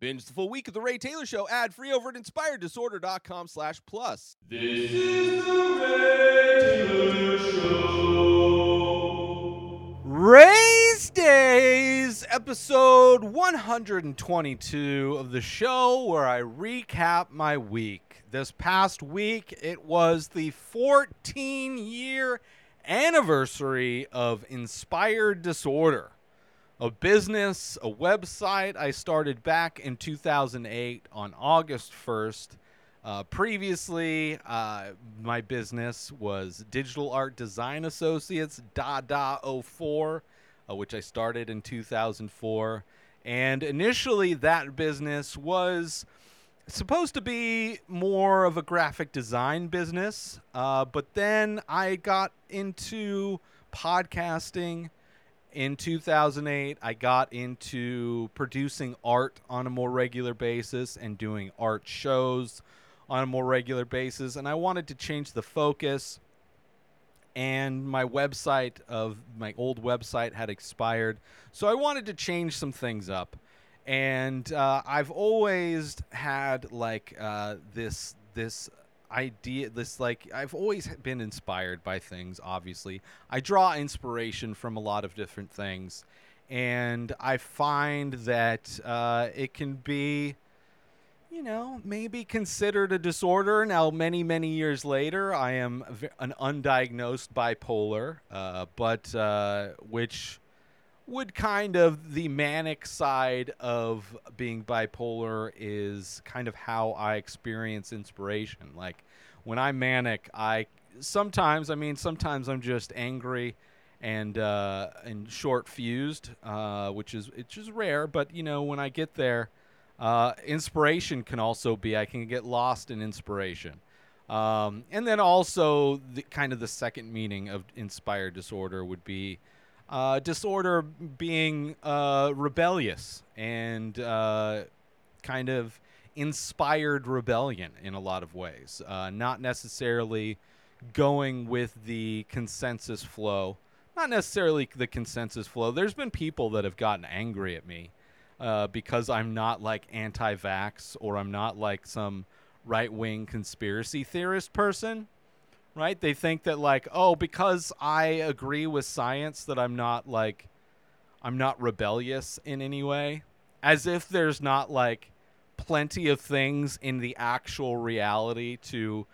Binge the full week of The Ray Taylor Show ad free over at inspireddisorder.com slash plus. This is the Ray Taylor Show. Rayz Dayz, episode 122 of the show where I recap my week. This past week, it was the 14 year anniversary of Inspired Disorder, a business, a website I started back in 2008 on August 1st. Uh, previously, uh, my business was Digital Art Design Associates, Dada 04, uh, which I started in 2004. And initially, that business was supposed to be more of a graphic design business, uh, but then I got into podcasting in 2008 i got into producing art on a more regular basis and doing art shows on a more regular basis and i wanted to change the focus. And my website of my old website had expired so i wanted to change some things up. And uh, i've always had like uh, this this idea this like i've always been inspired by things obviously. I draw inspiration from a lot of different things and i find that uh, it can be you know maybe considered a disorder. Now many many years later i am an undiagnosed bipolar uh, but uh, which would kind of the manic side of being bipolar is kind of how I experience inspiration. Like when I'm manic, I sometimes, I mean, sometimes I'm just angry and uh, and short fused, uh, which is it's just rare. But you know, when I get there, uh, inspiration can also be I can get lost in inspiration. Um, and then also the kind of the second meaning of inspired disorder would be uh, disorder being uh, rebellious and uh, kind of inspired rebellion in a lot of ways, uh, not necessarily going with the consensus flow. Not necessarily the consensus flow. There's been people that have gotten angry at me uh, because I'm not like anti vax or I'm not like some right wing conspiracy theorist person right? They think that like, oh, because I agree with science that I'm not like I'm not rebellious in any way. As if there's not like plenty of things in the actual reality to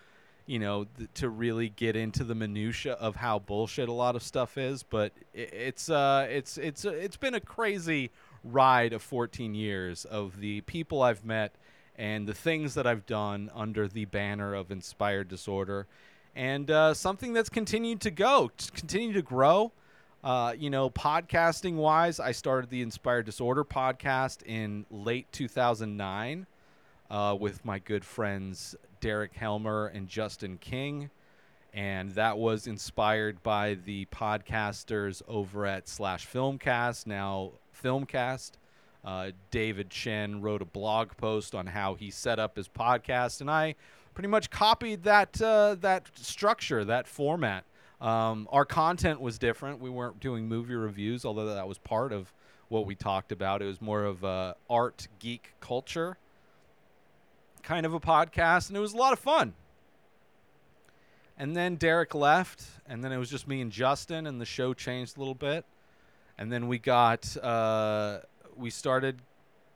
you know th- to really get into the minutia of how bullshit a lot of stuff is but i- it's uh it's it's uh, it's been a crazy ride of 14 years of the people I've met and the things that I've done under the banner of inspired disorder and uh, something that's continued to go, continue to grow. Uh, you know, podcasting wise, I started the Inspired Disorder podcast in late 2009 uh, with my good friends Derek Helmer and Justin King. And that was inspired by the podcasters over at Slash Filmcast, now Filmcast. Uh, David Chen wrote a blog post on how he set up his podcast, and I pretty much copied that uh, that structure, that format. Um, our content was different. We weren't doing movie reviews, although that was part of what we talked about. It was more of a art geek culture kind of a podcast, and it was a lot of fun. And then Derek left, and then it was just me and Justin, and the show changed a little bit. And then we got uh, we started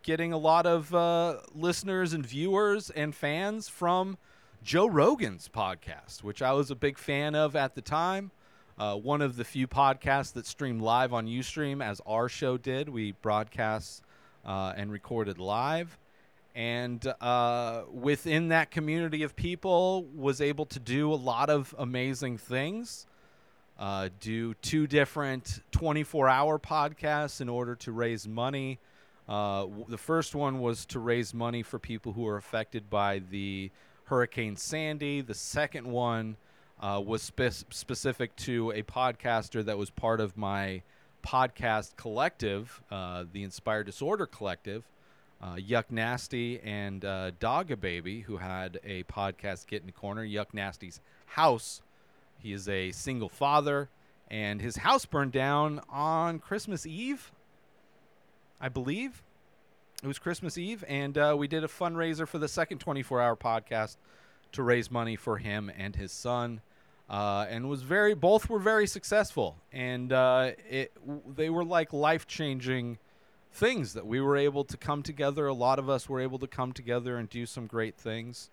getting a lot of uh, listeners and viewers and fans from Joe Rogan's podcast, which I was a big fan of at the time. Uh, one of the few podcasts that streamed live on Ustream, as our show did. We broadcast uh, and recorded live, and uh, within that community of people, was able to do a lot of amazing things. Uh, do two different 24-hour podcasts in order to raise money. Uh, the first one was to raise money for people who are affected by the Hurricane Sandy. The second one uh, was spe- specific to a podcaster that was part of my podcast collective, uh, the Inspired Disorder Collective, uh, Yuck Nasty and uh, Dogga Baby, who had a podcast, Get in the Corner, Yuck Nasty's house. He is a single father, and his house burned down on Christmas Eve, I believe. it was Christmas Eve, and uh, we did a fundraiser for the second 24 hour podcast to raise money for him and his son. Uh, and was very both were very successful, and uh, it they were like life changing things that we were able to come together. A lot of us were able to come together and do some great things.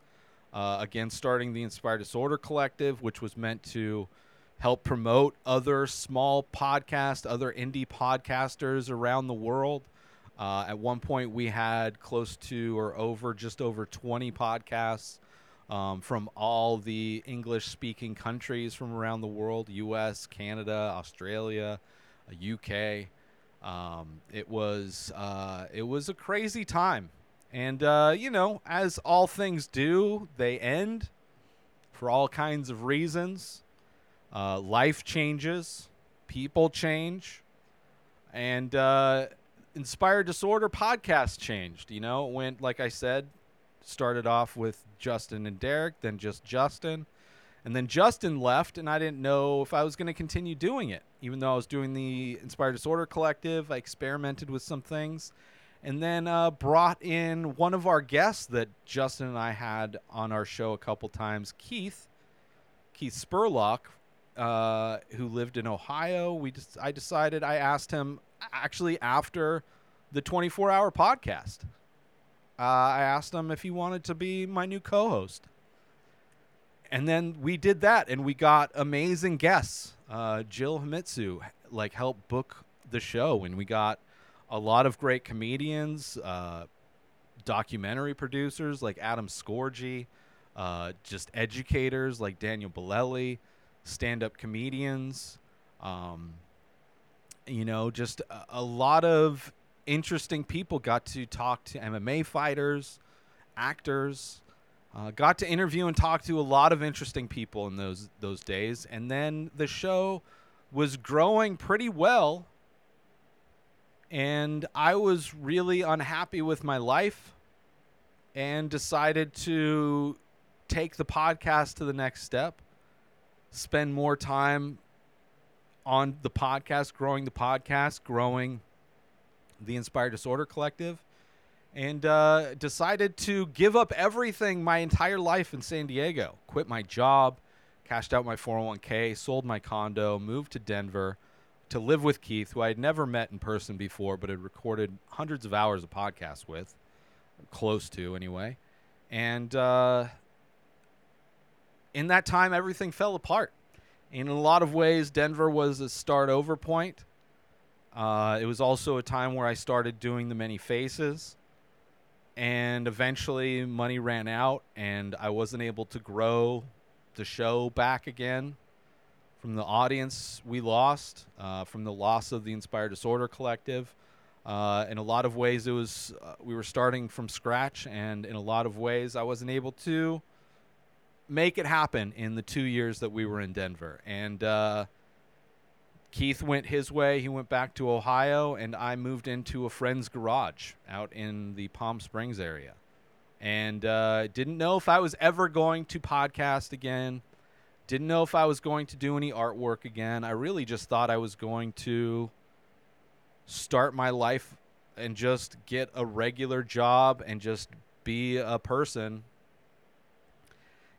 Uh, again, starting the Inspired Disorder Collective, which was meant to help promote other small podcasts, other indie podcasters around the world. Uh, at one point, we had close to or over just over 20 podcasts um, from all the English speaking countries from around the world US, Canada, Australia, uh, UK. Um, it was uh, it was a crazy time, and uh, you know, as all things do, they end for all kinds of reasons. Uh, life changes, people change, and uh, Inspired Disorder podcast changed. You know, it went like I said, started off with Justin and Derek, then just Justin. And then Justin left, and I didn't know if I was going to continue doing it. Even though I was doing the Inspired Disorder Collective, I experimented with some things. And then uh, brought in one of our guests that Justin and I had on our show a couple times, Keith, Keith Spurlock, uh, who lived in Ohio. We just, I decided, I asked him actually after the 24 hour podcast. Uh, I asked him if he wanted to be my new co host and then we did that and we got amazing guests uh, jill himitsu like helped book the show and we got a lot of great comedians uh, documentary producers like adam Scorgie uh, just educators like daniel Bolelli, stand-up comedians um, you know just a, a lot of interesting people got to talk to mma fighters actors uh, got to interview and talk to a lot of interesting people in those those days, and then the show was growing pretty well, and I was really unhappy with my life, and decided to take the podcast to the next step, spend more time on the podcast, growing the podcast, growing the Inspired Disorder Collective and uh, decided to give up everything my entire life in San Diego. Quit my job, cashed out my 401k, sold my condo, moved to Denver to live with Keith, who I had never met in person before, but had recorded hundreds of hours of podcasts with, close to anyway. And uh, in that time, everything fell apart. In a lot of ways, Denver was a start over point. Uh, it was also a time where I started doing the many faces and eventually money ran out and I wasn't able to grow the show back again from the audience we lost, uh, from the loss of the Inspired Disorder Collective. Uh, in a lot of ways, it was uh, we were starting from scratch, and in a lot of ways, I wasn't able to make it happen in the two years that we were in Denver. And uh, Keith went his way. He went back to Ohio, and I moved into a friend's garage out in the Palm Springs area. And uh, didn't know if I was ever going to podcast again. Didn't know if I was going to do any artwork again. I really just thought I was going to start my life and just get a regular job and just be a person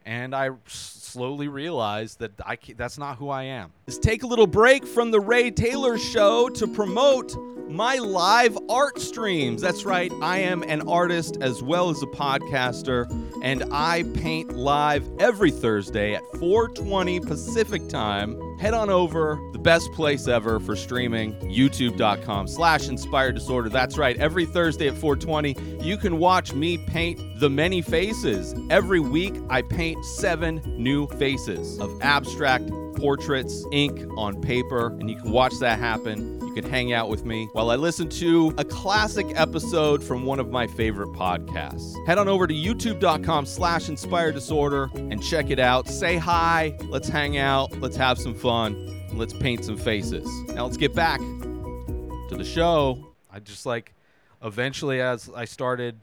and I slowly realized that I that's not who I am. Let's take a little break from the Ray Taylor show to promote my live art streams. That's right, I am an artist as well as a podcaster, and I paint live every Thursday at 4:20 Pacific time. Head on over, the best place ever for streaming, youtube.com slash inspired disorder. That's right, every Thursday at 420, you can watch me paint the many faces. Every week, I paint seven new faces of abstract portraits, ink on paper, and you can watch that happen. You can hang out with me while I listen to a classic episode from one of my favorite podcasts. Head on over to youtube.com slash inspired disorder and check it out. Say hi, let's hang out, let's have some fun, let's paint some faces. Now let's get back to the show. I just like eventually as I started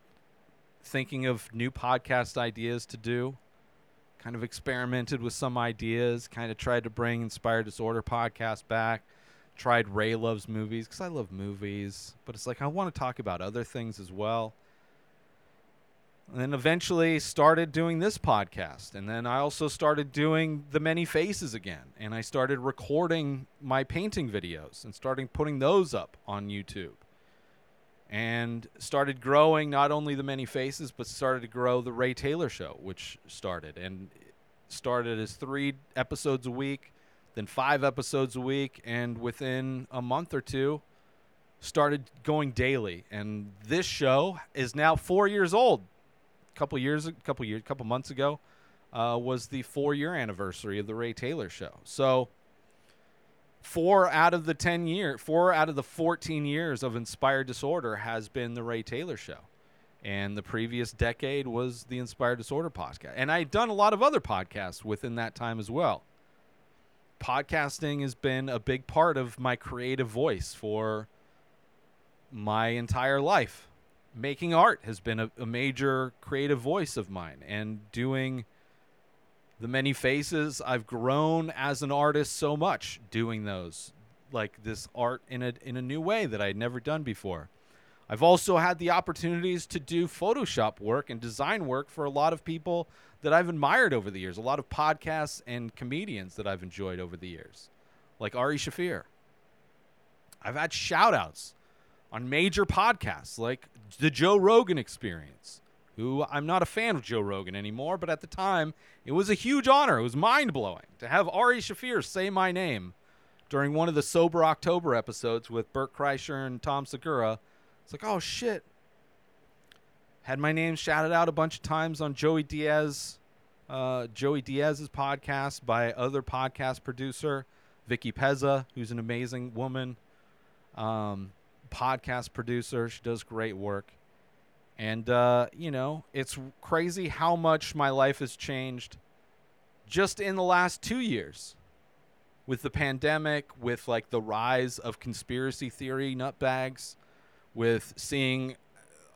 thinking of new podcast ideas to do, kind of experimented with some ideas, kind of tried to bring Inspired Disorder podcast back, tried Ray Loves Movies because I love movies, but it's like I want to talk about other things as well. And then eventually started doing this podcast. And then I also started doing the many faces again. And I started recording my painting videos and starting putting those up on YouTube. And started growing not only the many faces, but started to grow the Ray Taylor show, which started. And started as three episodes a week, then five episodes a week, and within a month or two, started going daily. And this show is now four years old. A couple years, a couple years, a couple months ago, uh, was the four-year anniversary of the Ray Taylor show. So, four out of the ten year, four out of the fourteen years of Inspired Disorder has been the Ray Taylor show and the previous decade was the Inspired Disorder podcast. And I'd done a lot of other podcasts within that time as well. Podcasting has been a big part of my creative voice for my entire life. Making art has been a, a major creative voice of mine, and doing the many faces, I've grown as an artist so much doing those, like this art in a in a new way that I'd never done before. I've also had the opportunities to do Photoshop work and design work for a lot of people that I've admired over the years, a lot of podcasts and comedians that I've enjoyed over the years, like Ari Shaffir. I've had shout outs on major podcasts like the Joe Rogan Experience, who I'm not a fan of Joe Rogan anymore, but at the time, it was a huge honor. It was mind blowing to have Ari Shaffir say my name during one of the Sober October episodes with Bert Kreischer and Tom Segura it's like, oh shit. Had my name shouted out a bunch of times on Joey Diaz, uh, Joey Diaz's podcast by other podcast producer Vicky Pezza, who's an amazing woman, um, podcast producer. She does great work, and uh, you know, it's crazy how much my life has changed just in the last two years with the pandemic, with like the rise of conspiracy theory nutbags with seeing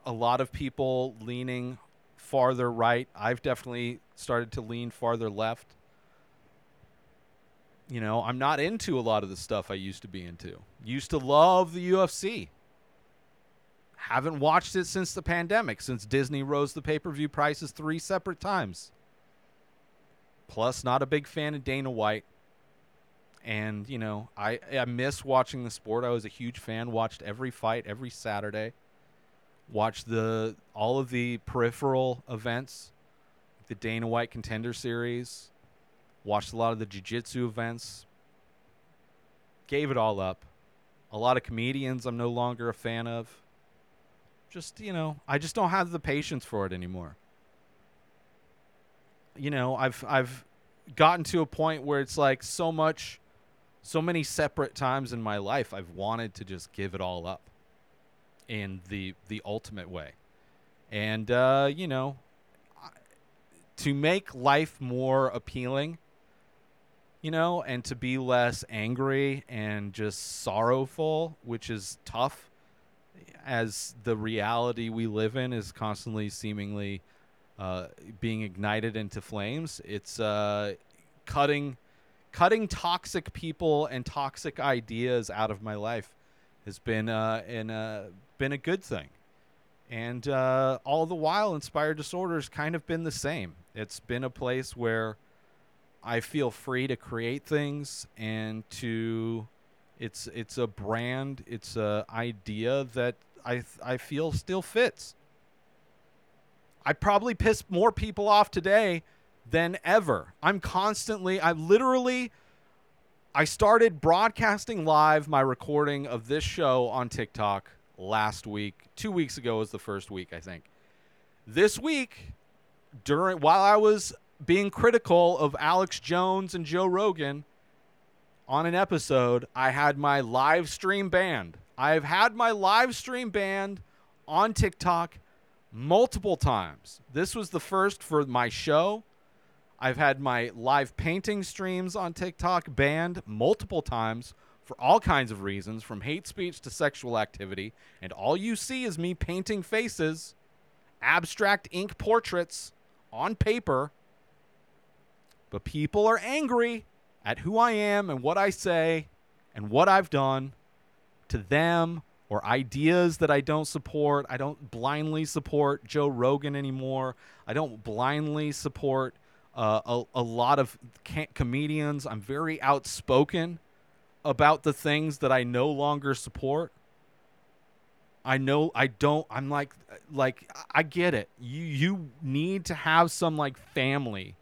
a lot of people leaning farther right. I've definitely started to lean farther left. You know, I'm not into a lot of the stuff I used to be into. Used to love the UFC. Haven't watched it since the pandemic, since Disney rose the pay per view prices three separate times. Plus, not a big fan of Dana White and you know I I miss watching the sport. I was a huge fan. Watched every fight every Saturday. Watched the all of the peripheral events, the Dana White Contender Series. Watched a lot of the jiu-jitsu events. Gave it all up. A lot of comedians I'm no longer a fan of. Just you know, I just don't have the patience for it anymore. You know, I've I've gotten to a point where it's like so much so many separate times in my life I've wanted to just give it all up in the the ultimate way. And uh, you know, to make life more appealing, you know, and to be less angry and just sorrowful, which is tough as the reality we live in is constantly seemingly uh, being ignited into flames. It's uh, cutting cutting toxic people and toxic ideas out of my life has been uh, a, been a good thing. And uh, all the while, Inspired Disorders kind of been the same. It's been a place where I feel free to create things and to it's it's a brand, it's a idea that I I feel still fits. I probably pissed more people off today than ever. I'm constantly, I literally, I started broadcasting live my recording of this show on TikTok last week. Two weeks ago was the first week, I think. This week, during while I was being critical of Alex Jones and Joe Rogan on an episode, I had my live stream banned. I've had my live stream banned on TikTok multiple times. This was the first for my show. I've had my live painting streams on TikTok banned multiple times for all kinds of reasons, from hate speech to sexual activity. And all you see is me painting faces, abstract ink portraits on paper. But people are angry at who I am and what I say. and what I've done to them or ideas that I don't support. I don't blindly support Joe Rogan anymore. I don't blindly support uh, a, a lot of comedians. I'm very outspoken about the things that I no longer support. I know I don't I'm like like I get it. You you need to have some like family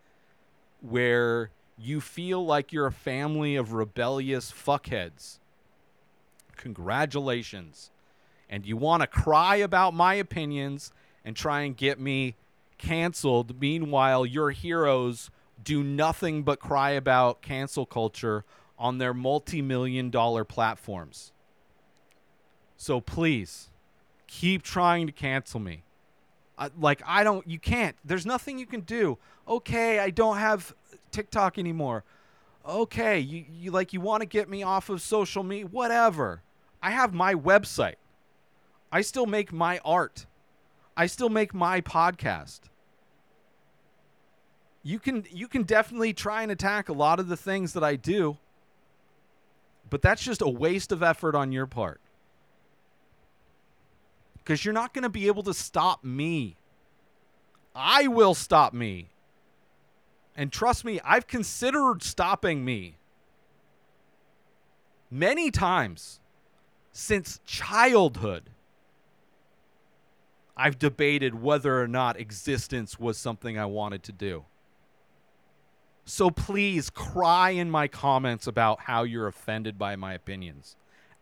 where you feel like you're a family of rebellious fuckheads. Congratulations. And you want to cry about my opinions and try and get me canceled. Meanwhile, your heroes do nothing but cry about cancel culture on their multi million dollar platforms. So please keep trying to cancel me. I, like, I don't, you can't. There's nothing you can do. Okay, I don't have TikTok anymore. Okay, you, you like, you want to get me off of social media, whatever. I have my website. I still make my art. I still make my podcast. You can you can definitely try and attack a lot of the things that I do, but that's just a waste of effort on your part. Cuz you're not going to be able to stop me. I will stop me. And trust me, I've considered stopping me many times since childhood. I've debated whether or not existence was something I wanted to do. So please cry in my comments about how you're offended by my opinions,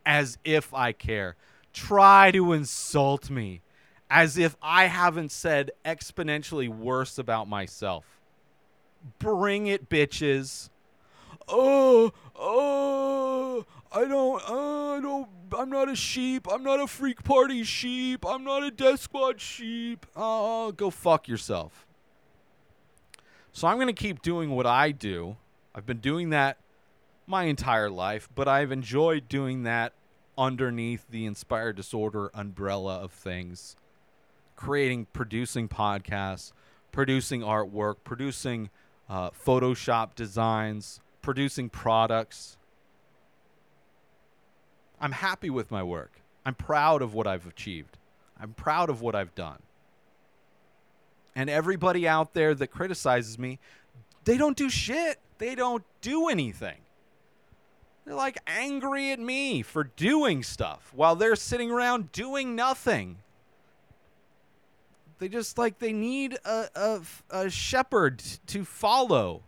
as if I care. Try to insult me, as if I haven't said exponentially worse about myself. Bring it, bitches. Oh, oh, I don't, uh, I don't, I'm not a sheep. I'm not a freak party sheep. I'm not a death squad sheep. Oh, go fuck yourself. So I'm going to keep doing what I do. I've been doing that my entire life, but I've enjoyed doing that underneath the inspired disorder umbrella of things. Creating, producing podcasts, producing artwork, producing uh, Photoshop designs, producing products. I'm happy with my work. I'm proud of what I've achieved. I'm proud of what I've done. And everybody out there that criticizes me, they don't do shit. They don't do anything. They're like angry at me for doing stuff while they're sitting around doing nothing. They just like they need a, a, a shepherd to follow.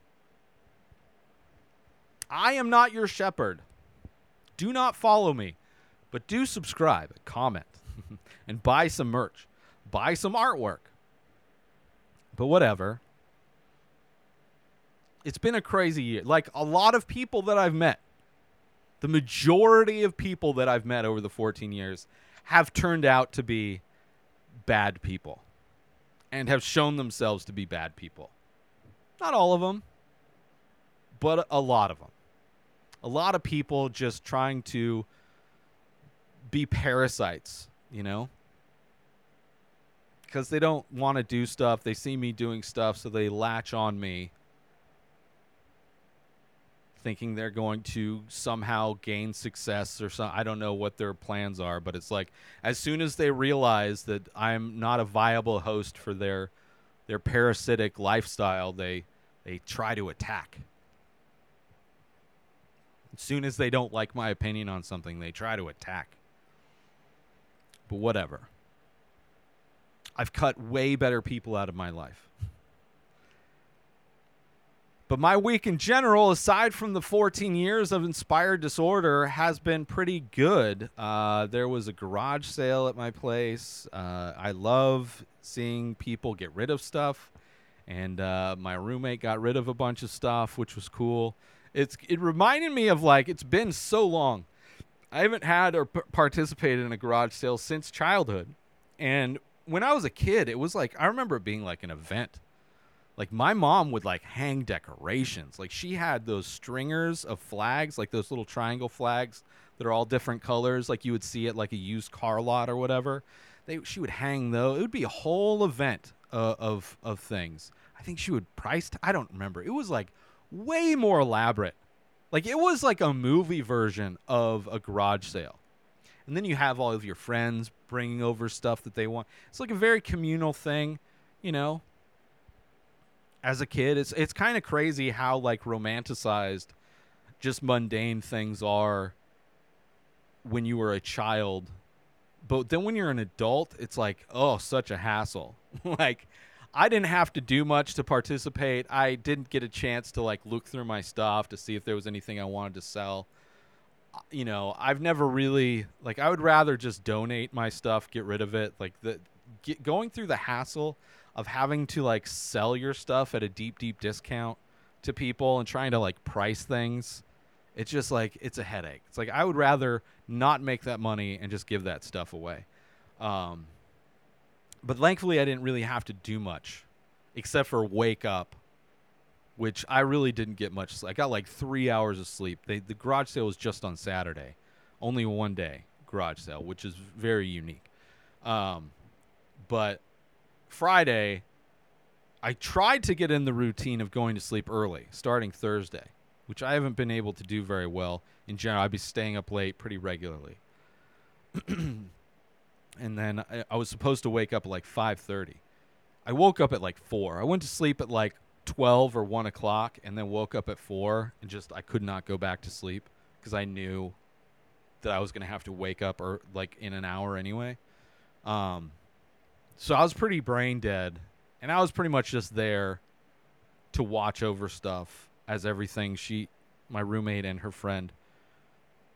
I am not your shepherd. Do not follow me, but do subscribe, comment, and buy some merch, buy some artwork. But whatever. It's been a crazy year. Like a lot of people that I've met, the majority of people that I've met over the 14 years have turned out to be bad people and have shown themselves to be bad people. Not all of them, but a lot of them. A lot of people just trying to be parasites, you know? Because they don't want to do stuff. They see me doing stuff, so they latch on me, thinking they're going to somehow gain success or some. I don't know what their plans are, but it's like as soon as they realize that I'm not a viable host for their their parasitic lifestyle, they they try to attack. As soon as they don't like my opinion on something, they try to attack. But whatever. I've cut way better people out of my life. But my week in general, aside from the 14 years of inspired disorder, has been pretty good. Uh, there was a garage sale at my place. Uh, I love seeing people get rid of stuff. And uh, my roommate got rid of a bunch of stuff, which was cool. It's it reminded me of like it's been so long. I haven't had or p- participated in a garage sale since childhood. And when I was a kid, it was like I remember it being like an event. Like my mom would like hang decorations. Like she had those stringers of flags, like those little triangle flags that are all different colors, like you would see at like a used car lot or whatever. They she would hang those. It would be a whole event uh, of of things. I think she would price. I don't remember. It was like way more elaborate Like it was like a movie version of a garage sale. And then you have all of your friends bringing over stuff that they want. It's like a very communal thing, you know. As a kid, it's it's kind of crazy how like romanticized just mundane things are when you were a child. But then when you're an adult, it's like, oh, such a hassle. like I didn't have to do much to participate. I didn't get a chance to like look through my stuff to see if there was anything I wanted to sell. Uh, You know, I've never really like I would rather just donate my stuff, get rid of it. Like the get, going through the hassle of having to like sell your stuff at a deep deep discount to people and trying to like price things. It's just like it's a headache. It's like I would rather not make that money and just give that stuff away. Um, but thankfully, I didn't really have to do much except for wake up, which I really didn't get much. I got like three hours of sleep. They, the garage sale was just on Saturday, only one day garage sale, which is very unique. Um, but Friday, I tried to get in the routine of going to sleep early, starting Thursday, which I haven't been able to do very well in general. I'd be staying up late pretty regularly. and then I, I was supposed to wake up at like 5.30 i woke up at like 4 i went to sleep at like 12 or 1 o'clock and then woke up at 4 and just i could not go back to sleep because i knew that i was going to have to wake up or like in an hour anyway um, so i was pretty brain dead and i was pretty much just there to watch over stuff as everything she my roommate and her friend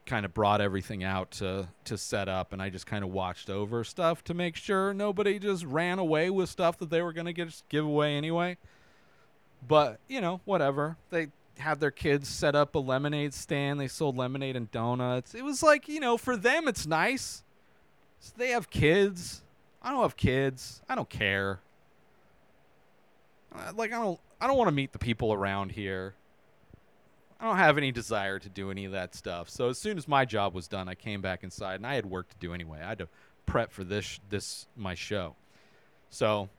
kind of brought everything out to to set up and I just kind of watched over stuff to make sure nobody just ran away with stuff that they were to get give away anyway. But, you know, whatever. They had their kids set up a lemonade stand. They sold lemonade and donuts. It was like, you know, for them it's nice. So they have kids. I don't have kids. I don't care. Uh, Like I don't I don't want to meet the people around here. I don't have any desire to do any of that stuff. So as soon as my job was done, I came back inside, and I had work to do anyway. I had to prep for this this my show. So,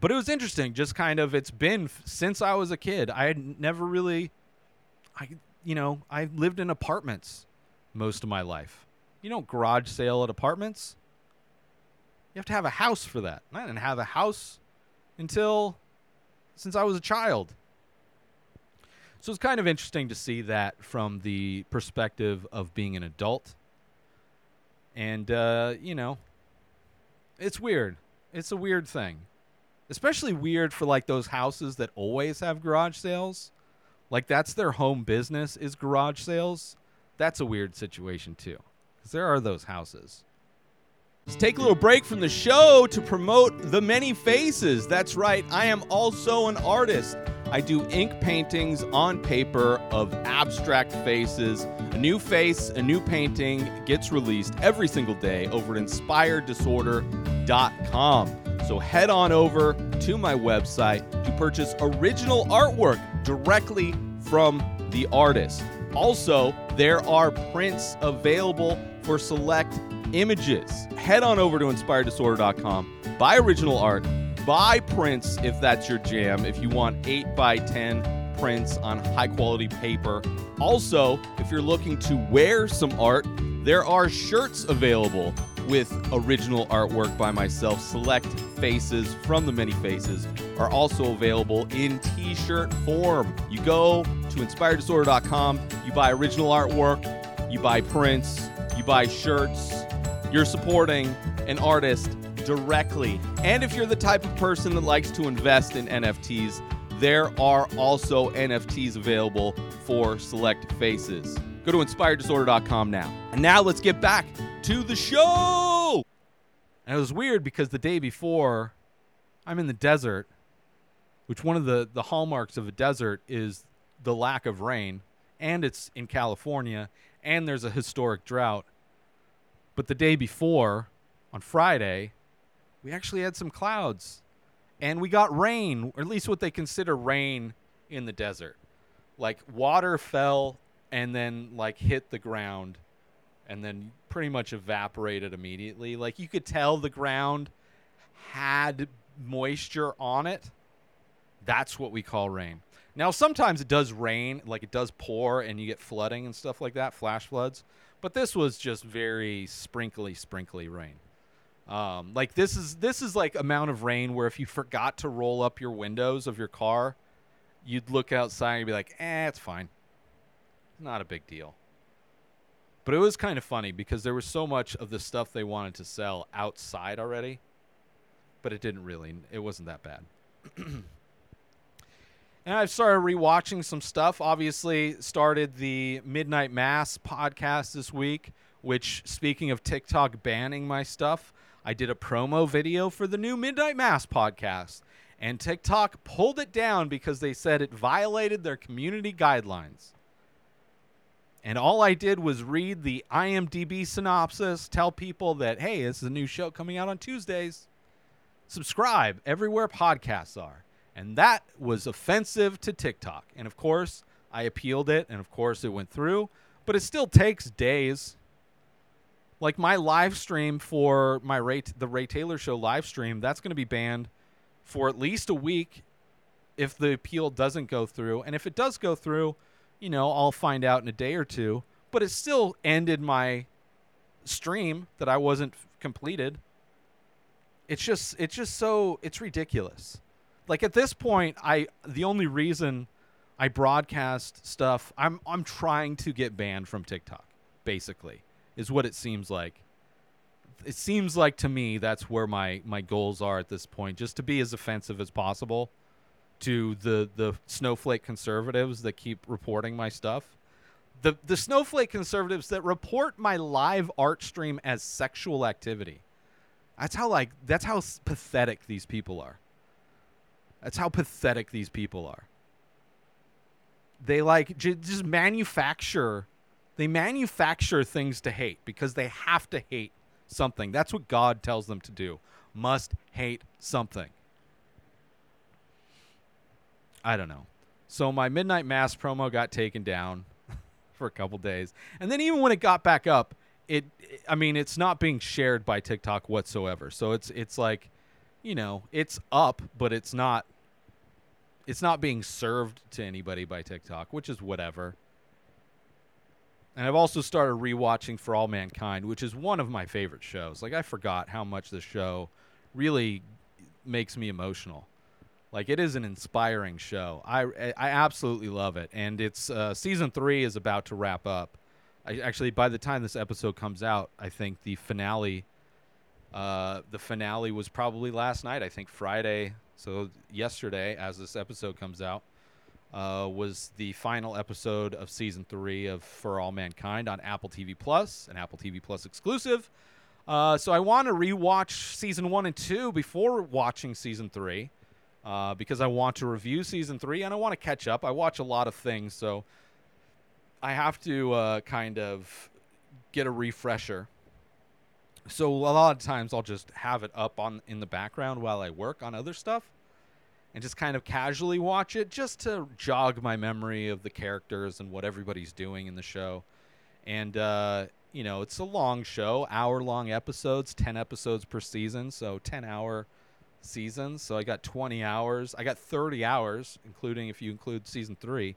but it was interesting. Just kind of, it's been since I was a kid. I had never really, I you know, I lived in apartments most of my life. You don't garage sale at apartments. You have to have a house for that. And I didn't have a house until since I was a child. So it's kind of interesting to see that from the perspective of being an adult. And, uh, you know, it's weird. It's a weird thing. Especially weird for like those houses that always have garage sales. Like that's their home business is garage sales. That's a weird situation too. Cuz there are those houses. Let's take a little break from the show to promote The Many Faces. That's right, I am also an artist. I do ink paintings on paper of abstract faces. A new face, a new painting gets released every single day over at inspireddisorder.com. So head on over to my website to purchase original artwork directly from the artist. Also, there are prints available for select images. Head on over to inspireddisorder.com, buy original art, buy prints if that's your jam, if you want 8 by 10 prints on high quality paper. Also, if you're looking to wear some art, there are shirts available with original artwork by myself. Select faces from the many faces are also available in t shirt form. You go to inspireddisorder.com, you buy original artwork, you buy prints, you buy shirts. You're supporting an artist directly. And if you're the type of person that likes to invest in NFTs, there are also NFTs available for select faces. Go to inspireddisorder.com now. And now let's get back to the show. And it was weird because the day before, I'm in the desert, which one of the, the hallmarks of a desert is the lack of rain, and it's in California, and there's a historic drought. But the day before, on Friday, we actually had some clouds and we got rain, or at least what they consider rain in the desert. Like water fell and then like hit the ground and then pretty much evaporated immediately. Like you could tell the ground had moisture on it. That's what we call rain. Now sometimes it does rain, like it does pour, and you get flooding and stuff like that, flash floods. But this was just very sprinkly, sprinkly rain. Um, like this is this is like amount of rain where if you forgot to roll up your windows of your car, you'd look outside and be like, "Eh, it's fine. Not a big deal." But it was kind of funny because there was so much of the stuff they wanted to sell outside already, but it didn't really. It wasn't that bad. and I've started rewatching some stuff. Obviously, started the Midnight Mass podcast this week, which, speaking of TikTok banning my stuff, I did a promo video for the new Midnight Mass podcast, and TikTok pulled it down because they said it violated their community guidelines. And all I did was read the IMDb synopsis, tell people that, hey, this is a new show coming out on Tuesdays. Subscribe everywhere podcasts are. And that was offensive to TikTok. And of course, I appealed it, and of course, it went through. But it still takes days. Like my live stream for my Ray, the Ray Taylor Show live stream, that's going to be banned for at least a week if the appeal doesn't go through. And if it does go through, you know, I'll find out in a day or two. But it still ended my stream that I wasn't completed. It's just it's just so it's ridiculous. Like at this point, I the only reason I broadcast stuff, I'm I'm trying to get banned from TikTok, basically, is what it seems like. It seems like to me that's where my my goals are at this point, just to be as offensive as possible to the the snowflake conservatives that keep reporting my stuff. The the snowflake conservatives that report my live art stream as sexual activity. That's how like that's how pathetic these people are. That's how pathetic these people are. They like j- just manufacture they manufacture things to hate because they have to hate something. That's what God tells them to do. Must hate something. I don't know. So my midnight mass promo got taken down for a couple days, and then even when it got back up, it, I mean, it's not being shared by TikTok whatsoever. So it's it's like, you know, it's up, but it's not. It's not being served to anybody by TikTok, which is whatever. And I've also started rewatching For All Mankind, which is one of my favorite shows. Like I forgot how much this show really makes me emotional. Like it is an inspiring show. I I absolutely love it, and it's uh, season three is about to wrap up. I, actually, by the time this episode comes out, I think the finale, uh, the finale was probably last night. I think Friday. So yesterday, as this episode comes out, uh, was the final episode of season three of For All Mankind on Apple TV Plus, an Apple TV Plus exclusive. Uh, so I want to rewatch season one and two before watching season three uh, because I want to review season three and I want to catch up. I watch a lot of things, so I have to uh, kind of get a refresher. So a lot of times I'll just have it up on in the background while I work on other stuff, and just kind of casually watch it just to jog my memory of the characters and what everybody's doing in the show. And uh, you know, it's a long show, hour-long episodes, ten episodes per season, so ten-hour seasons. So I got 20 hours. I got 30 hours, including if you include season three,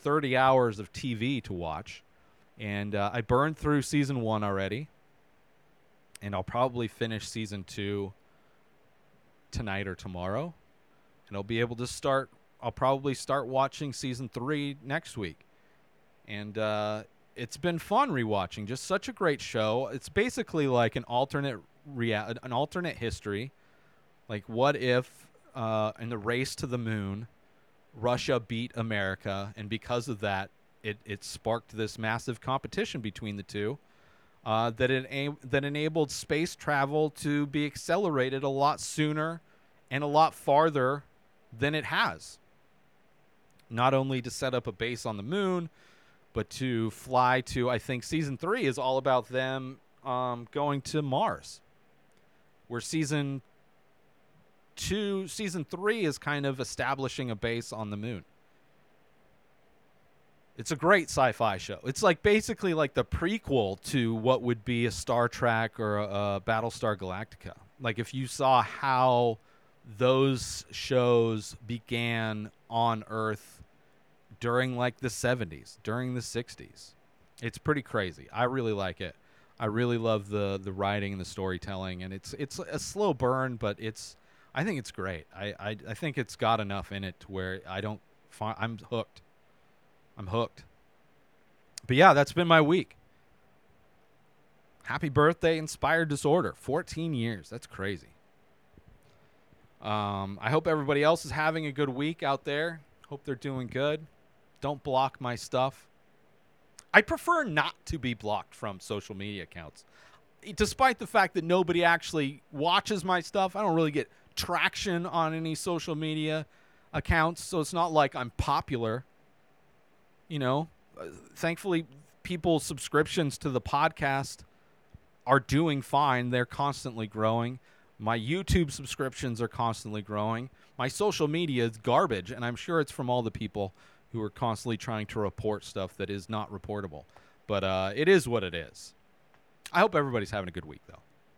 30 hours of TV to watch. And uh, I burned through season one already. And I'll probably finish season two tonight or tomorrow. And I'll be able to start, I'll probably start watching season three next week. And uh, it's been fun rewatching. Just such a great show. It's basically like an alternate rea- an alternate history like, what if uh, in the race to the moon, Russia beat America, and because of that, it, it sparked this massive competition between the two uh, that it that enabled space travel to be accelerated a lot sooner and a lot farther than it has. Not only to set up a base on the moon, but to fly to. I think season three is all about them um, going to Mars. Where season two, season three is kind of establishing a base on the moon. It's a great sci-fi show. It's like basically like the prequel to what would be a Star Trek or a, a Battlestar Galactica. Like if you saw how those shows began on Earth during like the 70s, during the 60s. It's pretty crazy. I really like it. I really love the the writing and the storytelling, and it's it's a slow burn, but it's I think it's great. I I, I think it's got enough in it to where I don't find I'm hooked. I'm hooked. But yeah, that's been my week. Happy birthday, Inspired Disorder. 14 years. That's crazy. Um, I hope everybody else is having a good week out there. Hope they're doing good. Don't block my stuff. I prefer not to be blocked from social media accounts. Despite the fact that nobody actually watches my stuff, I don't really get traction on any social media accounts, so it's not like I'm popular. You know, Uh, thankfully, people's subscriptions to the podcast are doing fine. They're constantly growing. My YouTube subscriptions are constantly growing. My social media is garbage, and I'm sure it's from all the people who are constantly trying to report stuff that is not reportable. But uh, it is what it is. I hope everybody's having a good week, though.